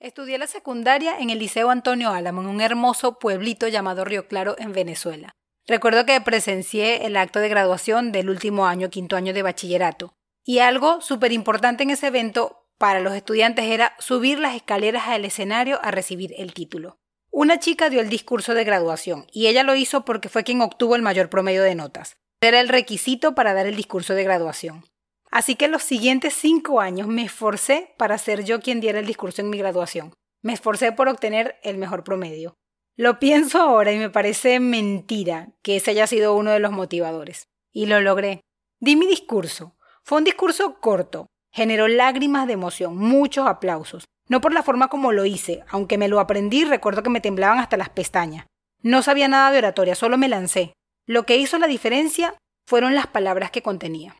Estudié la secundaria en el Liceo Antonio Álamo, en un hermoso pueblito llamado Río Claro, en Venezuela. Recuerdo que presencié el acto de graduación del último año, quinto año de bachillerato. Y algo súper importante en ese evento para los estudiantes era subir las escaleras al escenario a recibir el título. Una chica dio el discurso de graduación y ella lo hizo porque fue quien obtuvo el mayor promedio de notas. Era el requisito para dar el discurso de graduación. Así que los siguientes cinco años me esforcé para ser yo quien diera el discurso en mi graduación. Me esforcé por obtener el mejor promedio. Lo pienso ahora y me parece mentira que ese haya sido uno de los motivadores. Y lo logré. Di mi discurso. Fue un discurso corto. Generó lágrimas de emoción, muchos aplausos. No por la forma como lo hice, aunque me lo aprendí, recuerdo que me temblaban hasta las pestañas. No sabía nada de oratoria, solo me lancé. Lo que hizo la diferencia fueron las palabras que contenía.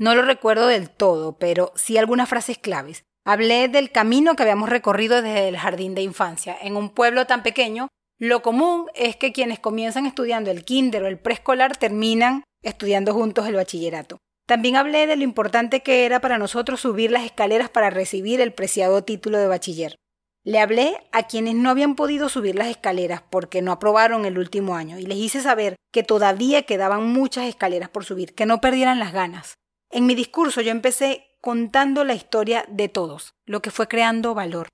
No lo recuerdo del todo, pero sí algunas frases claves. Hablé del camino que habíamos recorrido desde el jardín de infancia. En un pueblo tan pequeño, lo común es que quienes comienzan estudiando el kinder o el preescolar terminan estudiando juntos el bachillerato. También hablé de lo importante que era para nosotros subir las escaleras para recibir el preciado título de bachiller. Le hablé a quienes no habían podido subir las escaleras porque no aprobaron el último año y les hice saber que todavía quedaban muchas escaleras por subir, que no perdieran las ganas. En mi discurso yo empecé contando la historia de todos, lo que fue creando valor.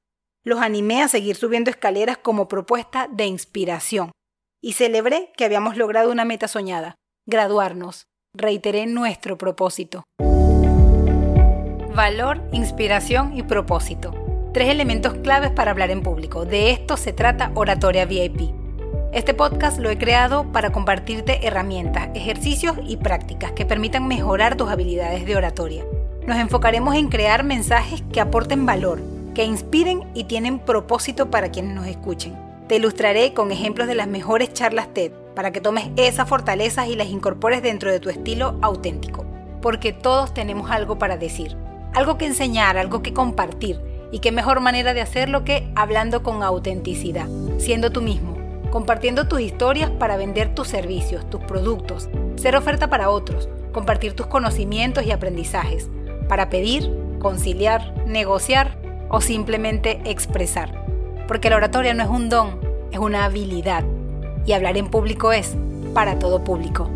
Los animé a seguir subiendo escaleras como propuesta de inspiración y celebré que habíamos logrado una meta soñada, graduarnos, reiteré nuestro propósito. Valor, inspiración y propósito. Tres elementos claves para hablar en público. De esto se trata Oratoria VIP. Este podcast lo he creado para compartirte herramientas, ejercicios y prácticas que permitan mejorar tus habilidades de oratoria. Nos enfocaremos en crear mensajes que aporten valor, que inspiren y tienen propósito para quienes nos escuchen. Te ilustraré con ejemplos de las mejores charlas TED para que tomes esas fortalezas y las incorpores dentro de tu estilo auténtico. Porque todos tenemos algo para decir, algo que enseñar, algo que compartir. Y qué mejor manera de hacerlo que hablando con autenticidad, siendo tú mismo, compartiendo tus historias para vender tus servicios, tus productos, ser oferta para otros, compartir tus conocimientos y aprendizajes, para pedir, conciliar, negociar o simplemente expresar. Porque la oratoria no es un don, es una habilidad y hablar en público es para todo público.